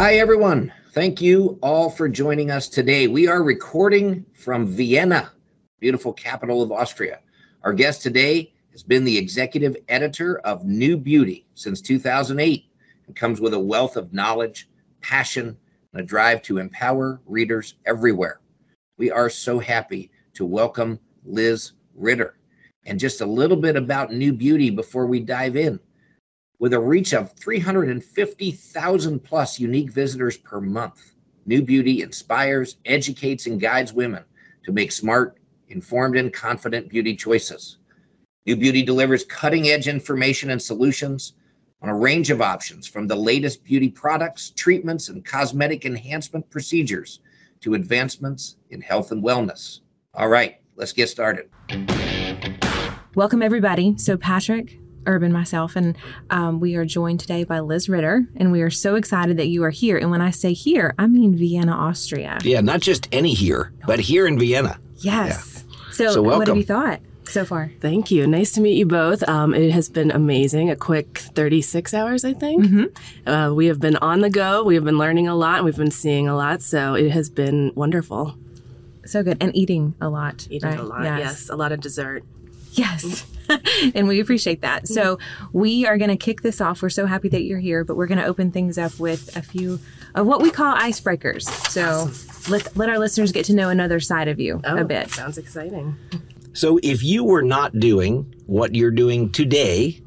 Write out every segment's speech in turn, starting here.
Hi, everyone. Thank you all for joining us today. We are recording from Vienna, beautiful capital of Austria. Our guest today has been the executive editor of New Beauty since 2008 and comes with a wealth of knowledge, passion, and a drive to empower readers everywhere. We are so happy to welcome Liz Ritter. And just a little bit about New Beauty before we dive in. With a reach of 350,000 plus unique visitors per month, New Beauty inspires, educates, and guides women to make smart, informed, and confident beauty choices. New Beauty delivers cutting edge information and solutions on a range of options from the latest beauty products, treatments, and cosmetic enhancement procedures to advancements in health and wellness. All right, let's get started. Welcome, everybody. So, Patrick, Urban, myself, and um, we are joined today by Liz Ritter, and we are so excited that you are here. And when I say here, I mean Vienna, Austria. Yeah, not just any here, but here in Vienna. Yes. Yeah. So, so what have you thought? so far? Thank you. Nice to meet you both. Um, it has been amazing. A quick 36 hours, I think. Mm-hmm. Uh, we have been on the go. We have been learning a lot. We've been seeing a lot. So it has been wonderful. So good. And eating a lot. Eating right? a lot, yes. yes. A lot of dessert. Yes. and we appreciate that. So we are going to kick this off. We're so happy that you're here, but we're going to open things up with a few of what we call icebreakers. So awesome. let, let our listeners get to know another side of you oh, a bit. Sounds exciting. So if you were not doing what you're doing today,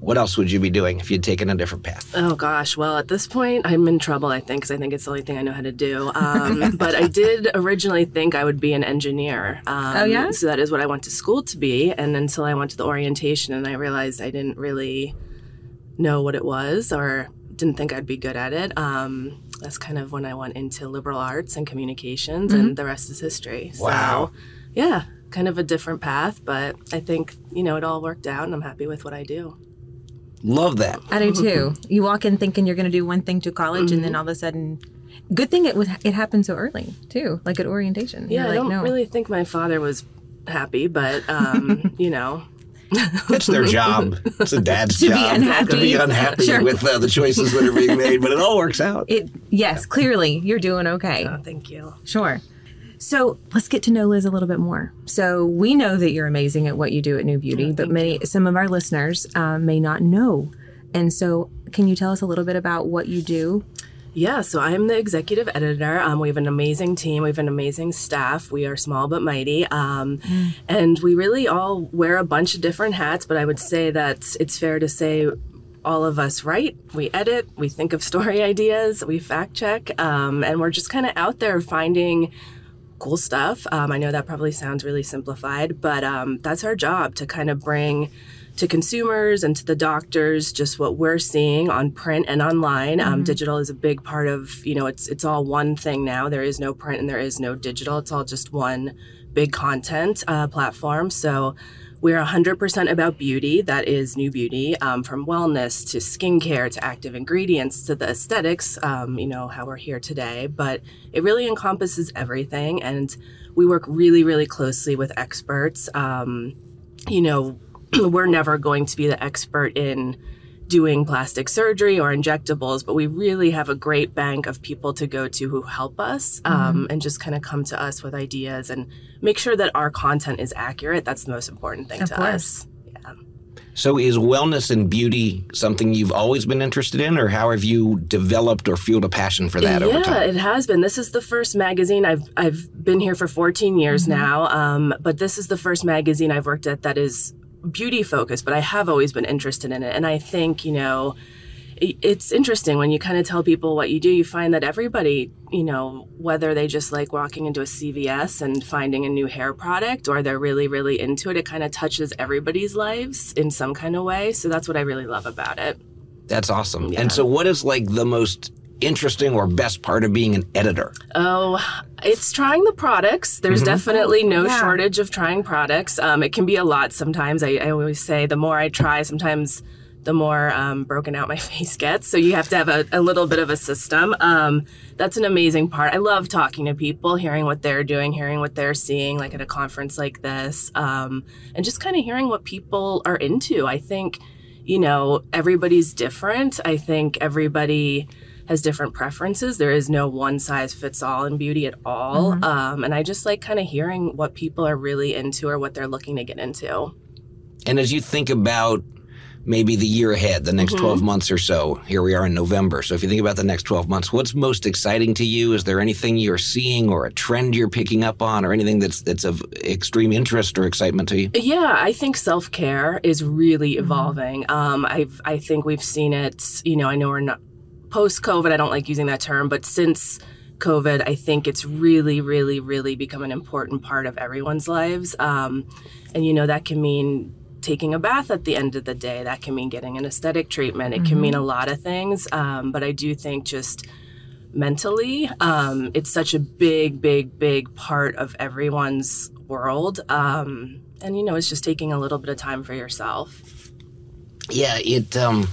what else would you be doing if you'd taken a different path? Oh gosh, well at this point I'm in trouble. I think because I think it's the only thing I know how to do. Um, but I did originally think I would be an engineer. Um, oh yeah. So that is what I went to school to be, and until I went to the orientation and I realized I didn't really know what it was or didn't think I'd be good at it. Um, that's kind of when I went into liberal arts and communications, mm-hmm. and the rest is history. Wow. So, yeah, kind of a different path, but I think, you know, it all worked out and I'm happy with what I do. Love that. I do too. You walk in thinking you're going to do one thing to college mm-hmm. and then mm-hmm. all of a sudden good thing it was it happened so early too, like at orientation. Yeah, I don't no. really think my father was happy, but um, you know, it's their job. It's a dad's to job be unhappy. to be unhappy sure. with uh, the choices that are being made, but it all works out. It yes, clearly you're doing okay. Oh, thank you. Sure. So let's get to know Liz a little bit more. So we know that you're amazing at what you do at New Beauty, oh, but many you. some of our listeners uh, may not know. And so, can you tell us a little bit about what you do? Yeah, so I'm the executive editor. Um, we have an amazing team. We have an amazing staff. We are small but mighty. Um, mm. And we really all wear a bunch of different hats, but I would say that it's fair to say all of us write, we edit, we think of story ideas, we fact check, um, and we're just kind of out there finding cool stuff. Um, I know that probably sounds really simplified, but um, that's our job to kind of bring to consumers and to the doctors just what we're seeing on print and online. Um, mm-hmm. Um, digital is a big part of you know it's it's all one thing now. There is no print and there is no digital. It's all just one big content uh, platform. So we're 100% about beauty. That is new beauty, um, from wellness to skincare to active ingredients to the aesthetics, um, you know, how we're here today. But it really encompasses everything. And we work really, really closely with experts. Um, you know, we're never going to be the expert in doing plastic surgery or injectables, but we really have a great bank of people to go to who help us um, mm-hmm. and just kind of come to us with ideas and make sure that our content is accurate. That's the most important thing of to course. us. Yeah. So, is wellness and beauty something you've always been interested in, or how have you developed or fueled a passion for that yeah, over time? Yeah, it has been. This is the first magazine I've I've been here for 14 years mm-hmm. now, um, but this is the first magazine I've worked at that is beauty focused, but I have always been interested in it. And I think, you know, it's interesting when you kind of tell people what you do, you find that everybody, you know, whether they just like walking into a CVS and finding a new hair product or they're really, really into it, it kind of touches everybody's lives in some kind of way. So that's what I really love about it. That's awesome. Yeah. And so, what is like the most interesting or best part of being an editor? Oh, it's trying the products. There's mm-hmm. definitely no yeah. shortage of trying products. Um, it can be a lot sometimes. I, I, always say the more I try, sometimes the more um, broken out my face gets. So you have to have a, a little bit of a system. Um, that's an amazing part. I love talking to people, hearing what they're doing, hearing what they're seeing, like at a conference like this, um, and just kind of hearing what people are into. I think, you know, everybody's different. I think everybody has different preferences. There is no one size fits all in beauty at all. Mhm. Um, and I just like kind of hearing what people are really into or what they're looking to get into. And as you think about maybe the year ahead, the next Mhm. 12 months or so, here we are in November. So if you think about the next 12 months, what's most exciting to you? Is there anything you're seeing or a trend you're picking up on or anything that's that's of extreme interest or excitement to you? Yeah, I think self care is really Mm-hmm. evolving. Um, I've I think we've seen it. You know, I know we're not post COVID. I don't like using that term, but since COVID, I think it's really, really, really become an important part of everyone's lives. Um, and you know that can mean taking a bath at the end of the day. That can mean getting an aesthetic treatment. It can mean a lot of things. Um, but I do think just mentally, um, it's such a big, big, big part of everyone's world. Um, and you know, it's just taking a little bit of time for yourself. Yeah, it um,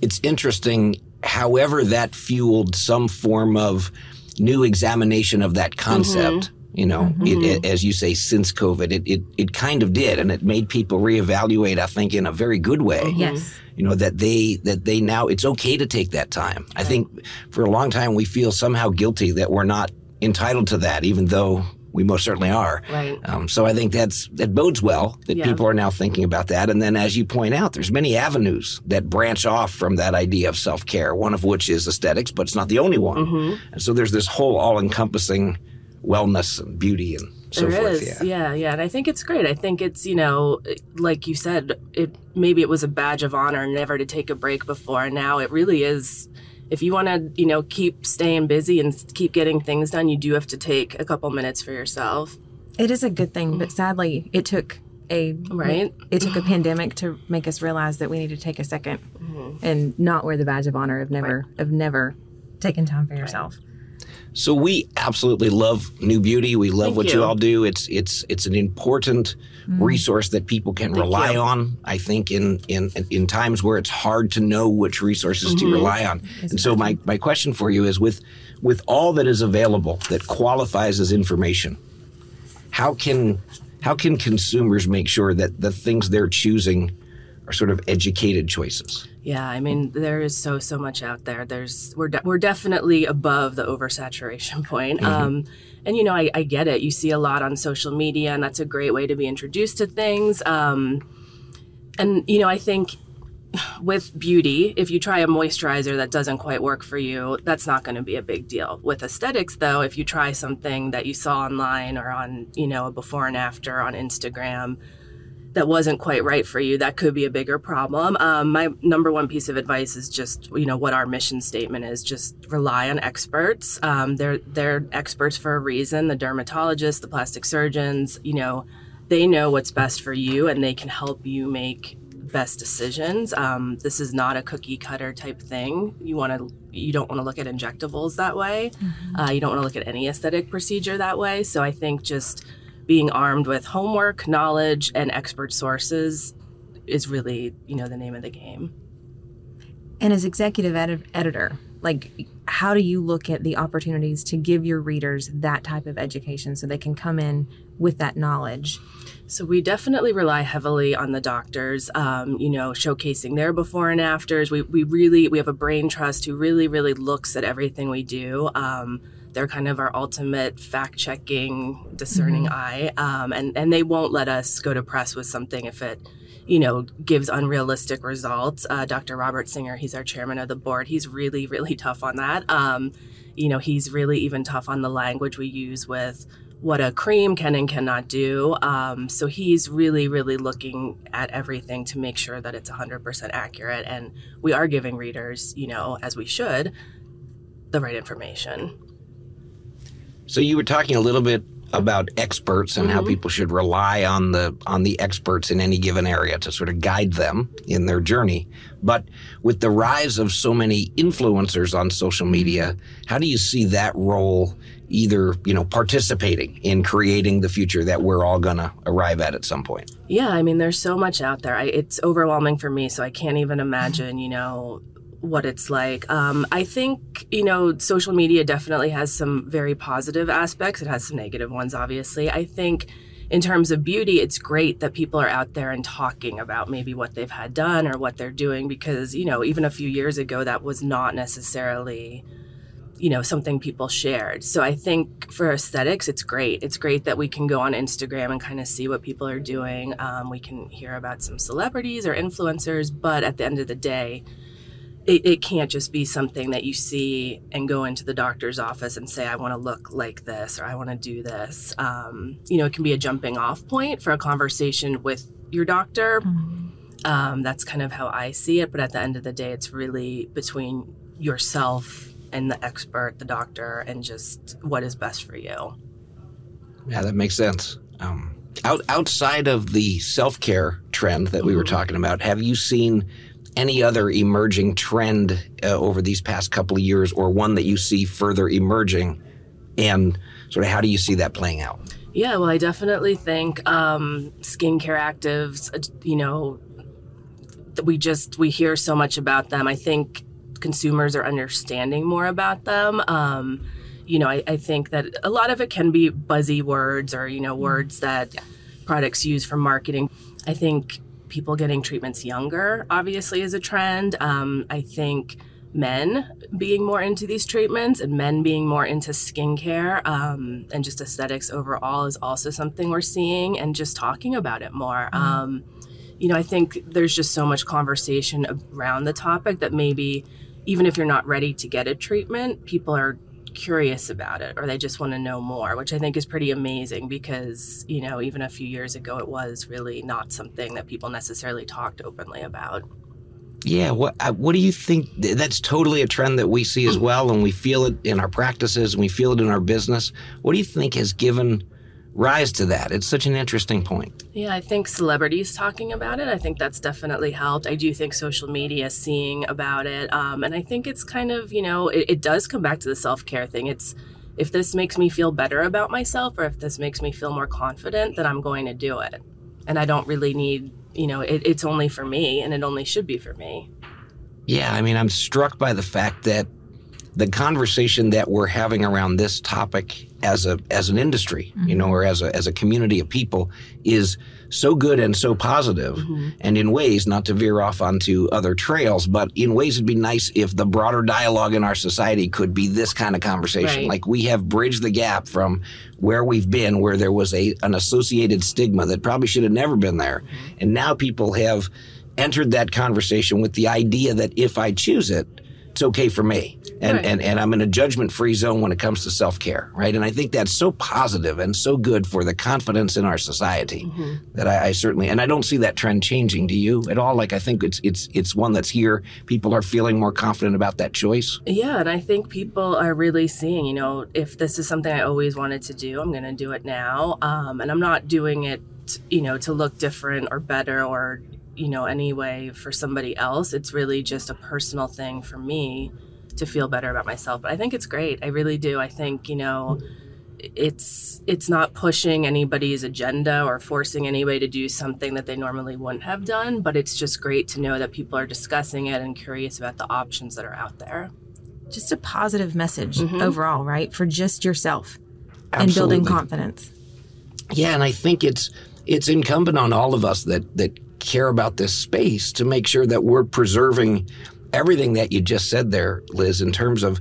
it's interesting. However, that fueled some form of new examination of that concept. Mm-hmm. You know, mm-hmm. it, as you say, since COVID, it, it it kind of did, and it made people reevaluate. I think in a very good way. Mm-hmm. Yes. You know that they that they now it's okay to take that time. I think for a long time we feel somehow guilty that we're not entitled to that, even though we most certainly are. Right. Um, so I think that's that bodes well that Yeah. people are now thinking about that. And then, as you point out, there's many avenues that branch off from that idea of self care. One of which is aesthetics, but it's not the only one. Mm-hmm. And so there's this whole all-encompassing wellness and beauty and so There forth. is, Yeah. yeah, yeah, and I think it's great. I think it's you know, like you said, it maybe it was a badge of honor never to take a break before, and now it really is. If you want to, you know, keep staying busy and keep getting things done, you do have to take a couple minutes for yourself, It is a good thing, but sadly, it took a right? It took a pandemic to make us realize that we need to take a 2nd mm-hmm. and not wear the badge of honor of never of never taking time for yourself. So we absolutely love New Beauty. We love Thank what you. you. all do. It's it's it's an important mm-hmm. resource that people can rely you. on. I think in in in times where it's hard to know which resources to mm-hmm. rely on. And so my my question for you is with with all that is available that qualifies as information, how can how can consumers make sure that the things they're choosing are sort of educated choices? Yeah, I mean, there is so so much out there. There's we're de- we're definitely above the oversaturation point. Um, and you know, I, I get it. You see a lot on social media, and that's a great way to be introduced to things. Um, and you know, I think with beauty, if you try a moisturizer that doesn't quite work for you, that's not going to be a big deal. With aesthetics, though, if you try something that you saw online or on you know a before and after on Instagram that wasn't quite right for you, that could be a bigger problem. Um, my number one piece of advice is just, you know, what our mission statement is: just rely on experts. Um, they're they're experts for a reason. The dermatologists, the plastic surgeons, you know, they know what's best for you, and they can help you make best decisions. Um, this is not a cookie cutter type thing. You want to, you don't want to look at injectables that way. Uh, you don't want to look at any aesthetic procedure that way. So I think just being armed with homework, knowledge, and expert sources is really, you know, the name of the game. And as executive edi- editor, like how do you look at the opportunities to give your readers that type of education so they can come in with that knowledge? So we definitely rely heavily on the doctors, um, you know, showcasing their before and afters. We, we really, we have a brain trust who really, really looks at everything we do. Um, they're kind of our ultimate fact checking, discerning eye. Um, and, and they won't let us go to press with something if it, you know, gives unrealistic results. Uh, Dr. Robert Singer, he's our chairman of the board. He's really, really tough on that. Um, you know, he's really even tough on the language we use with what a cream can and cannot do. Um, so he's really, really looking at everything to make sure that it's 100% accurate. And we are giving readers, you know, as we should, the right information. So you were talking a little bit about experts and how Mhm. people should rely on the on the experts in any given area to sort of guide them in their journey. But with the rise of so many influencers on social media, how do you see that role either, you know, participating in creating the future that we're all going to arrive at at some point? Yeah, I mean, there's so much out there. I, it's overwhelming for me, so I can't even imagine, you know, what it's like. Um, I think, you know, social media definitely has some very positive aspects. It has some negative ones, obviously. I think in terms of beauty, it's great that people are out there and talking about maybe what they've had done or what they're doing because, you know, even a few years ago, that was not necessarily you know something people shared so i think for aesthetics it's great it's great that we can go on instagram and kind of see what people are doing um, we can hear about some celebrities or influencers but at the end of the day it, it can't just be something that you see and go into the doctor's office and say, I want to look like this or I want to do this. Um, you know, it can be a jumping off point for a conversation with your doctor. Mm-hmm. Um, that's kind of how I see it. But at the end of the day, it's really between yourself and the expert, the doctor, and just what is best for you. Yeah, that makes sense. Um, out, outside of the self care trend that we mm-hmm. were talking about, have you seen any other emerging trend uh, over these past couple of years or one that you see further emerging? And sort of how do you see that playing out? Yeah well i definitely think um, skincare actives uh, you know we just we hear so much about them. I think consumers are understanding more about them. Um, you know I, I, think that a lot of it can be buzzy words or you know words that yeah. products use for marketing. I think people getting treatments younger, obviously, is a trend. Um, I think men being more into these treatments and men being more into skincare um, and just aesthetics overall is also something we're seeing and just talking about it more. Mm-hmm. Um, you know, I think there's just so much conversation around the topic that maybe even if you're not ready to get a treatment, people are curious about it or they just want to know more, which I think is pretty amazing because, you know, even a few years ago, it was really not something that people necessarily talked openly about. Yeah, what uh, what do you think? That's totally a trend that we see as well, and we feel it in our practices, and we feel it in our business. What do you think has given rise to that? It's such an interesting point. Yeah, I think celebrities talking about it, I think that's definitely helped. I do think social media seeing about it. Um, and I think it's kind of, you know, it, it does come back to the self care thing. It's if this makes me feel better about myself or if this makes me feel more confident, then I'm going to do it. And I don't really need, you know, it, it's only for me and it only should be for me. Yeah, I mean, I'm struck by the fact that the conversation that we're having around this topic as a as an industry, mm-hmm. you know, or as a as a community of people is so good and so positive, mm-hmm. and in ways not to veer off onto other trails, but in ways it'd be nice if the broader dialogue in our society could be this kind of conversation. Right. Like we have bridged the gap from where we've been, where there was a an associated stigma that probably should have never been there, mm-hmm. and now people have entered that conversation with the idea that if I choose it it's okay for me. And, right. and, and I'm in a judgment free zone when it comes to self care, right? And I think that's so positive and so good for the confidence in our society mm-hmm. that I, I, certainly, and I don't see that trend changing. Do you at all? Like, I think it's, it's, it's one that's here. People are feeling more confident about that choice. Yeah. And I think people are really seeing, you know, if this is something I always wanted to do, I'm going to do it now. Um, and I'm not doing it, you know, to look different or better or, you know, anyway for somebody else. It's really just a personal thing for me to feel better about myself. But I think it's great. I really do. I think, you know, it's it's not pushing anybody's agenda or forcing anybody to do something that they normally wouldn't have done, but it's just great to know that people are discussing it and curious about the options that are out there. Just a positive message mm-hmm. overall, right? For just yourself Absolutely. and building confidence. Yeah, and I think it's it's incumbent on all of us that that care about this space to make sure that we're preserving everything that you just said there, Liz, in terms of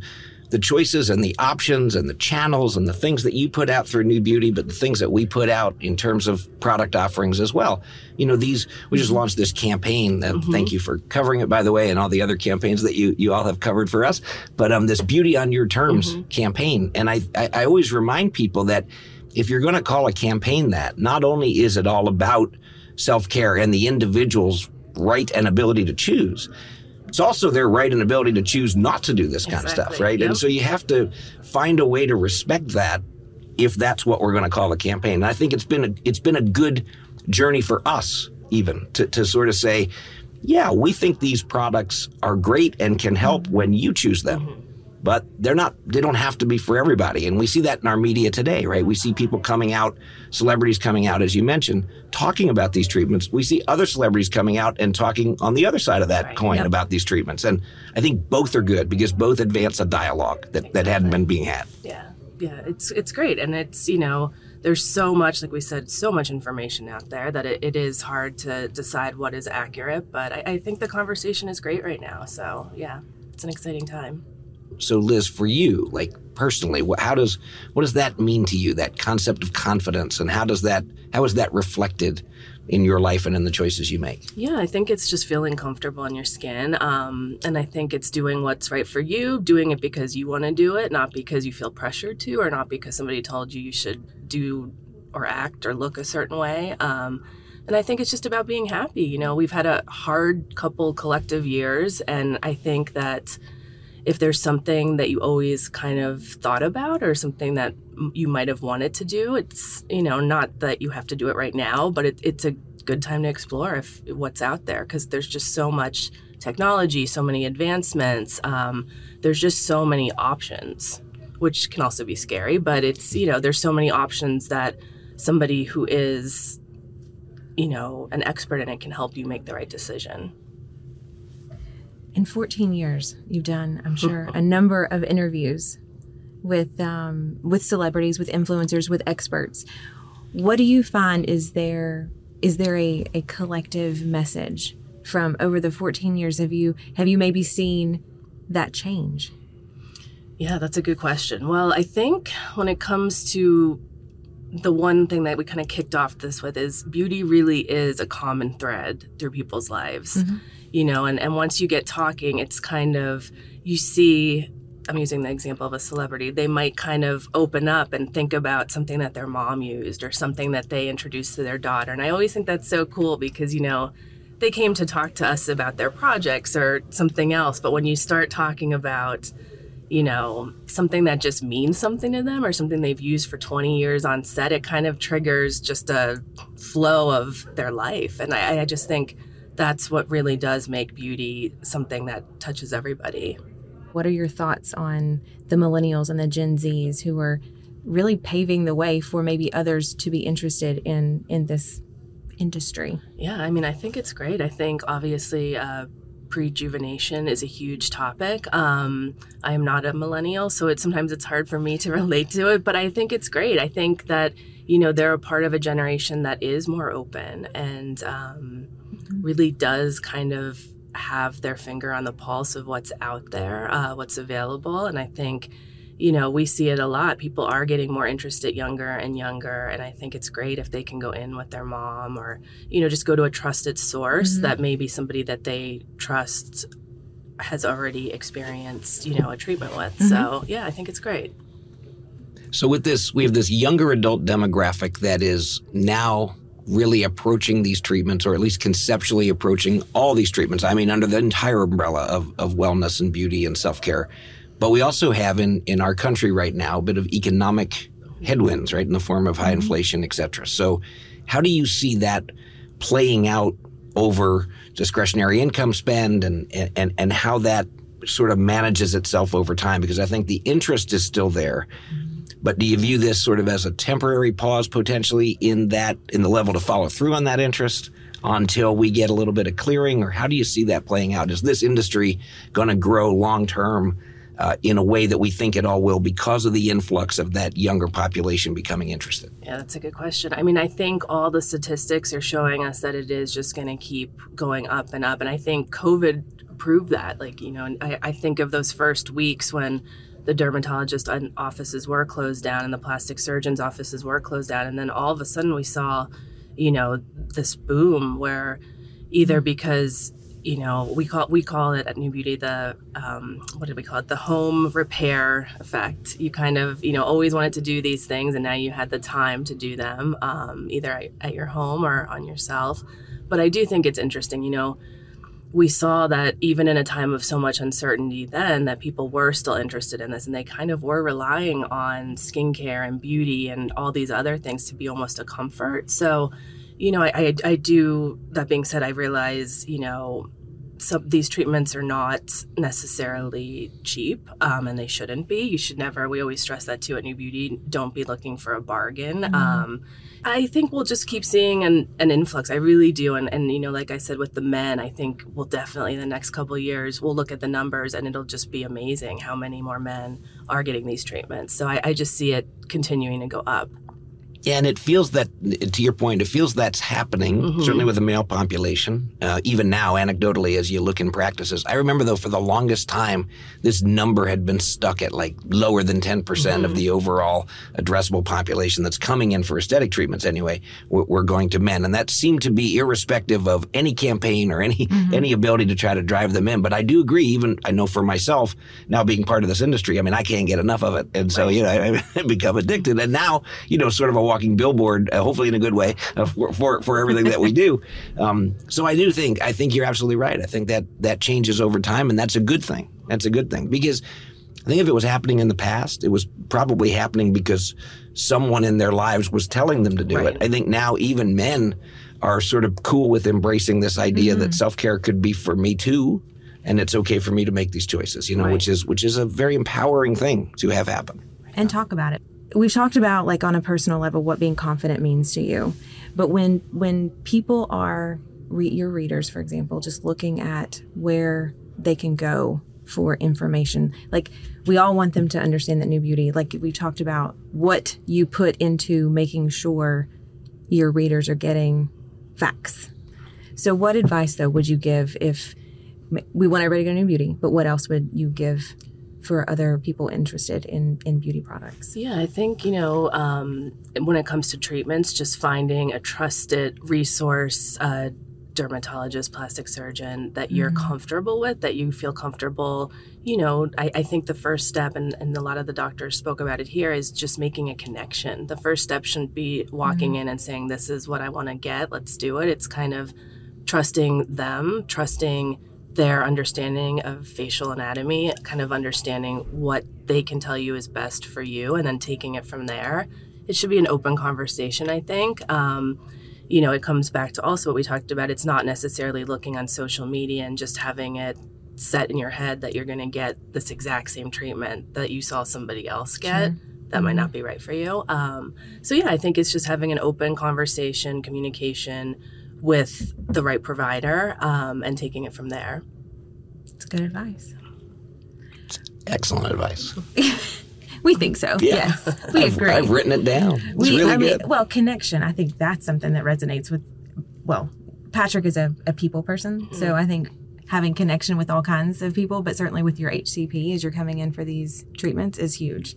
the choices and the options and the channels and the things that you put out through New Beauty, but the things that we put out in terms of product offerings as well. You know, these we just launched this campaign, mm-hmm. thank you for covering it, by the way, and all the other campaigns that you you all have covered for us. But um, this Beauty on Your Terms mm-hmm. campaign, and I, I I always remind people that if you're going to call a campaign that, not only is it all about self care and the individual's right and ability to choose. It's also their right and ability to choose not to do this kind exactly. of stuff, right? Yep. And so you have to find a way to respect that if that's what we're going to call a campaign. And I think it's been a, it's been a good journey for us even to, to sort of say, yeah, we think these products are great and can help when you choose them. Mm-hmm but they're not they don't have to be for everybody and we see that in our media today right we see people coming out celebrities coming out as you mentioned talking about these treatments we see other celebrities coming out and talking on the other side of that right. coin yep. about these treatments and i think both are good because both advance a dialogue that, exactly. that hadn't been being had yeah yeah it's it's great and it's you know there's so much, like we said, so much information out there that it, it is hard to decide what is accurate. But I, I think the conversation is great right now. So yeah, it's an exciting time. So Liz, for you, like personally, how does what does that mean to you? That concept of confidence, and how does that how is that reflected in your life and in the choices you make? Yeah, I think it's just feeling comfortable in your skin. Um, and I think it's doing what's right for you, doing it because you want to do it, not because you feel pressured to, or not because somebody told you you should do or act or look a certain way. Um, and I think it's just about being happy. You know, we've had a hard couple collective years, and I think that if there's something that you always kind of thought about or something that you might have wanted to do, it's, you know, not that you have to do it right now, but it, it's a good time to explore if what's out there because there's just so much technology, so many advancements. Um, there's just so many options, which can also be scary, but it's, you know, there's so many options that somebody who is, you know, an expert in it can help you make the right decision in 14 years, you've done, I'm sure, a number of interviews with um, with celebrities, with influencers, with experts. What do you find is there is there a, a collective message from over the 14 years? Have you have you maybe seen that change? Yeah, that's a good question. Well, I think when it comes to the one thing that we kind of kicked off this with is beauty really is a common thread through people's lives. Mm-hmm you know and, and once you get talking it's kind of you see i'm using the example of a celebrity they might kind of open up and think about something that their mom used or something that they introduced to their daughter. And i always think that's so cool because you know they came to talk to us about their projects or something else. But when you start talking about you know something that just means something to them or something they've used for 20 years on set it kind of triggers just a flow of their life. And i, I just think that's what really does make beauty something that touches everybody. What are your thoughts on the millennials and the Gen Zs who are really paving the way for maybe others to be interested in in this industry? Yeah, I mean, I think it's great. I think obviously uh, prejuvenation is a huge topic. Um, I am not a millennial, so it sometimes it's hard for me to relate to it, but I think it's great. I think that you know they're a part of a generation that is more open and um, really does kind of have their finger on the pulse of what's out there, uh, what's available. And I think, you know, we see it a lot. People are getting more interested younger and younger. And I think it's great if they can go in with their mom or, you know, just go to a trusted source mm-hmm. that maybe somebody that they trust has already experienced, you know, a treatment with. Mm-hmm. So, yeah, I think it's great. So, with this, we have this younger adult demographic that is now really approaching these treatments, or at least conceptually approaching all these treatments. I mean, under the entire umbrella of, of wellness and beauty and self care. But we also have in, in our country right now a bit of economic headwinds, right, in the form of high mm-hmm. inflation, et cetera. So, how do you see that playing out over discretionary income spend and, and, and how that sort of manages itself over time? Because I think the interest is still there. Mm-hmm but do you view this sort of as a temporary pause potentially in that in the level to follow through on that interest until we get a little bit of clearing, or how do you see that playing out? Is this industry going to grow long term? Uh, in a way that we think it all will because of the influx of that younger population becoming interested? Yeah, that's a good question. I mean, I think all the statistics are showing us that it is just going to keep going up and up. And I think COVID proved that. Like, you know, I, I think of those first weeks when the dermatologist offices were closed down and the plastic surgeon's offices were closed down. And then all of a sudden we saw, you know, this boom where either because you know we call we call it at new beauty the um, what did we call it? The home repair effect. You kind of you know always wanted to do these things and now you had the time to do them um, either at, at your home or on yourself. But i do think it's interesting you know we saw that even in a time of so much uncertainty then that people were still interested in this and they kind of were relying on skincare and beauty and all these other things to be almost a comfort. So you know i, I, I do that being said i realize you know some these treatments are not necessarily cheap um, and they shouldn't be. You should never we always stress that too at new beauty don't be looking for a bargain. Mm-hmm. um, i think we'll just keep seeing an, an influx. I really do and, and you know like i said with the men i think we'll definitely in the next couple years we'll look at the numbers and it'll just be amazing how many more men are getting these treatments. So I, I just see it continuing to go up Yeah, and it feels that, to your point, it feels that's happening, mm-hmm. certainly with the male population. Uh, even now, anecdotally, as you look in practices. I remember, though, for the longest time, this number had been stuck at like lower than 10% mm hmm of the overall addressable population that's coming in for aesthetic treatments anyway, we're, going to men. And that seemed to be irrespective of any campaign or any, mm-hmm. any ability to try to drive them in. But I do agree, even I know for myself, now being part of this industry, I mean, I can't get enough of it. And so, right. you know, I, I become addicted. And now, you know, sort of a walking billboard, uh, hopefully in a good way, uh, for, for, for everything that we do. Um, so I do think I think you're absolutely right. I think that that changes over time, and that's a good thing. That's a good thing because I think if it was happening in the past, it was probably happening because someone in their lives was telling them to do right. it. I think now even men are sort of cool with embracing this idea mm-hmm. that self care could be for me too, and it's okay for me to make these choices. You know, right. which is which is a very empowering thing to have happen. And talk about it we've talked about like on a personal level what being confident means to you. But when when people are re- your readers for example just looking at where they can go for information like we all want them to understand that new beauty. Like we talked about what you put into making sure your readers are getting facts. So what advice though would you give if we want everybody to go to new beauty but what else would you give for other people interested in in beauty products? Yeah, I think you know um, when it comes to treatments, just finding a trusted resource. Uh, dermatologist, plastic surgeon that you're mm-hmm. comfortable with, that you feel comfortable. You know, I, I, think the first step, and, and a lot of the doctors spoke about it here, is just making a connection. The first step shouldn't be walking mm-hmm. in and saying, This is what I want to get, let's do it. It's kind of trusting them, trusting their understanding of facial anatomy, kind of understanding what they can tell you is best for you, and then taking it from there. It should be an open conversation, I think. Um, you know, it comes back to also what we talked about. It's not necessarily looking on social media and just having it set in your head that you're going to get this exact same treatment that you saw somebody else get. Sure. That might not be right for you. Um, so, yeah, I think it's just having an open conversation, communication, with the right provider um, and taking it from there. It's good advice. excellent advice. we think so. Yeah. Yes, we I've, agree. I've written it down. It's we, really I good. Mean, well, connection. I think that's something that resonates with. Well, Patrick is a, a people person, mm-hmm. so I think having connection with all kinds of people, but certainly with your HCP as you're coming in for these treatments is huge.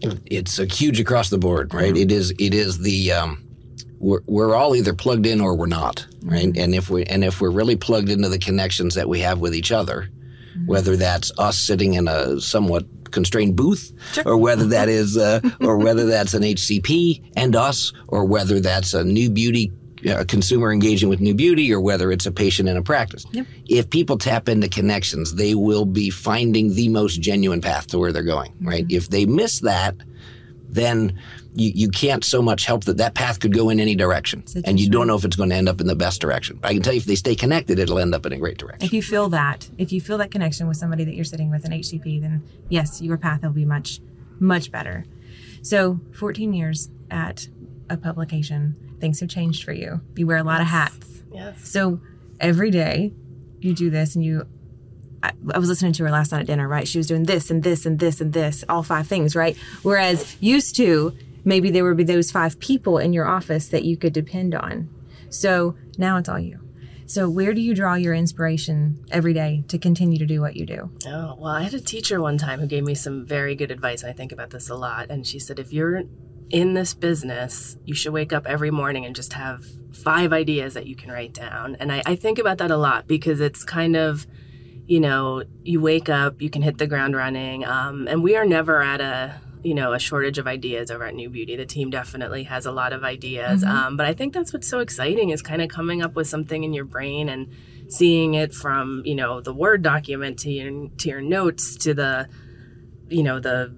It's a huge across the board, right? Mm-hmm. It is. It is the. Um, we're, we're all either plugged in or we're not, right? And if we and if we're really plugged into the connections that we have with each other, whether that's us sitting in a somewhat constrained booth, sure. or whether that is, uh, or whether that's an HCP and us, or whether that's a new beauty uh, consumer engaging with new beauty, or whether it's a patient in a practice. Yep. If people tap into connections, they will be finding the most genuine path to where they're going. Right? Mm-hmm. If they miss that, then you, you can't so much help that that path could go in any direction. And you don't know if it's going to end up in the best direction. I can tell you if they stay connected, it'll end up in a great direction. If you feel that, if you feel that connection with somebody that you're sitting with an HCP, then yes, your path will be much, much better. So 14 years at a publication, things have changed for you. You wear a lot yes. of hats. Yes. So every day you do this and you I, I, was listening to her last night at dinner, right? She was doing this and this and this and this, all five things, right? Whereas used to, maybe there would be those five people in your office that you could depend on. So now it's all you. So where do you draw your inspiration every day to continue to do what you do? Oh, well, I had a teacher one time who gave me some very good advice. I think about this a lot. And she said, if you're in this business, you should wake up every morning and just have five ideas that you can write down. And I, I think about that a lot because it's kind of, you know, you wake up, you can hit the ground running. Um, and we are never at a you know a shortage of ideas over at New Beauty. The team definitely has a lot of ideas, mm-hmm. um, but I think that's what's so exciting is kind of coming up with something in your brain and seeing it from you know the word document to your to your notes to the you know the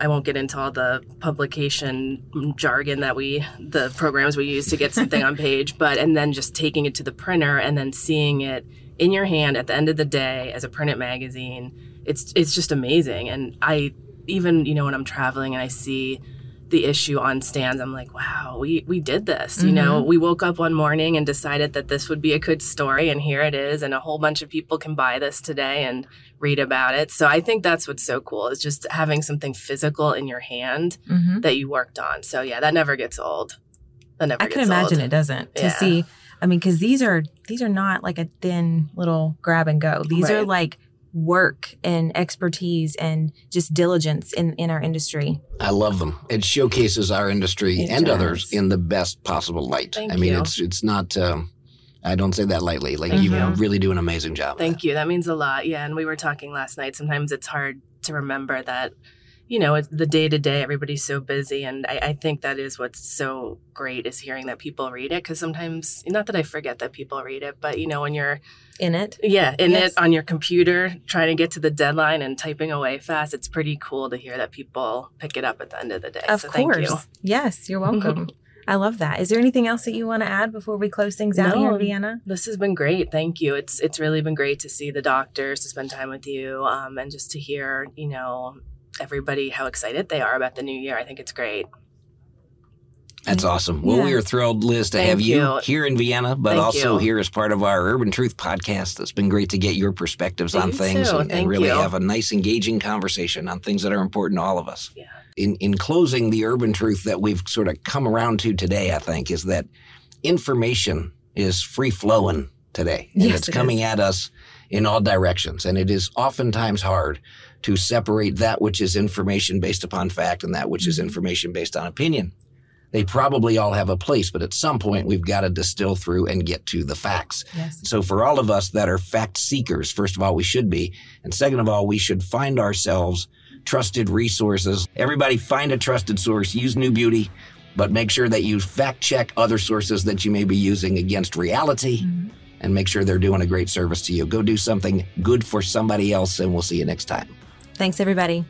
I won't get into all the publication jargon that we the programs we use to get something on page, but and then just taking it to the printer and then seeing it in your hand at the end of the day as a printed magazine. It's it's just amazing, and I even you know when I'm traveling and I see the issue on stands, I'm like, wow, we we did this. Mm-hmm. You know, we woke up one morning and decided that this would be a good story, and here it is, and a whole bunch of people can buy this today and read about it. So I think that's what's so cool is just having something physical in your hand mm-hmm. that you worked on. So yeah, that never gets old. That never. I can imagine old. it doesn't to yeah. see. I mean, because these are these are not like a thin little grab and go. These right. are like work and expertise and just diligence in, in our industry. I love them. It showcases our industry it and does. others in the best possible light. Thank I mean, you. it's it's not. Um, I don't say that lightly. Like mm-hmm. you really do an amazing job. Thank you. That means a lot. Yeah, and we were talking last night. Sometimes it's hard to remember that you know, it's the day to day, everybody's so busy. And I, I, think that is what's so great is hearing that people read it. Cause sometimes, not that I forget that people read it, but you know, when you're in it, yeah, in yes. it on your computer, trying to get to the deadline and typing away fast, it's pretty cool to hear that people pick it up at the end of the day. Of so course. Yes, you're welcome. I love that. Is there anything else that you want to add before we close things out no, here in Vienna? This has been great. Thank you. It's it's really been great to see the doctors, to spend time with you, um, and just to hear, you know, everybody how excited they are about the new year. I think it's great. That's awesome. Well, yeah. we are thrilled, Liz, to Thank have you. you here in Vienna, but Thank also you. here as part of our Urban Truth podcast. It's been great to get your perspectives you on things and, and, really you. have a nice, engaging conversation on things that are important to all of us. Yeah. In, in closing, the urban truth that we've sort of come around to today, I think, is that information is free flowing today. And yes, it's it coming is. at us in all directions. And it is oftentimes hard to separate that which is information based upon fact and that which is Mm-hmm. information based on opinion. They probably all have a place, but at some point we've got to distill through and get to the facts. Yes. So for all of us that are fact seekers, first of all, we should be. And second of all, we should find ourselves trusted resources. Everybody find a trusted source, use New Beauty, but make sure that you fact check other sources that you may be using against reality Mm-hmm. and make sure they're doing a great service to you. Go do something good for somebody else, and we'll see you next time. Thanks, everybody.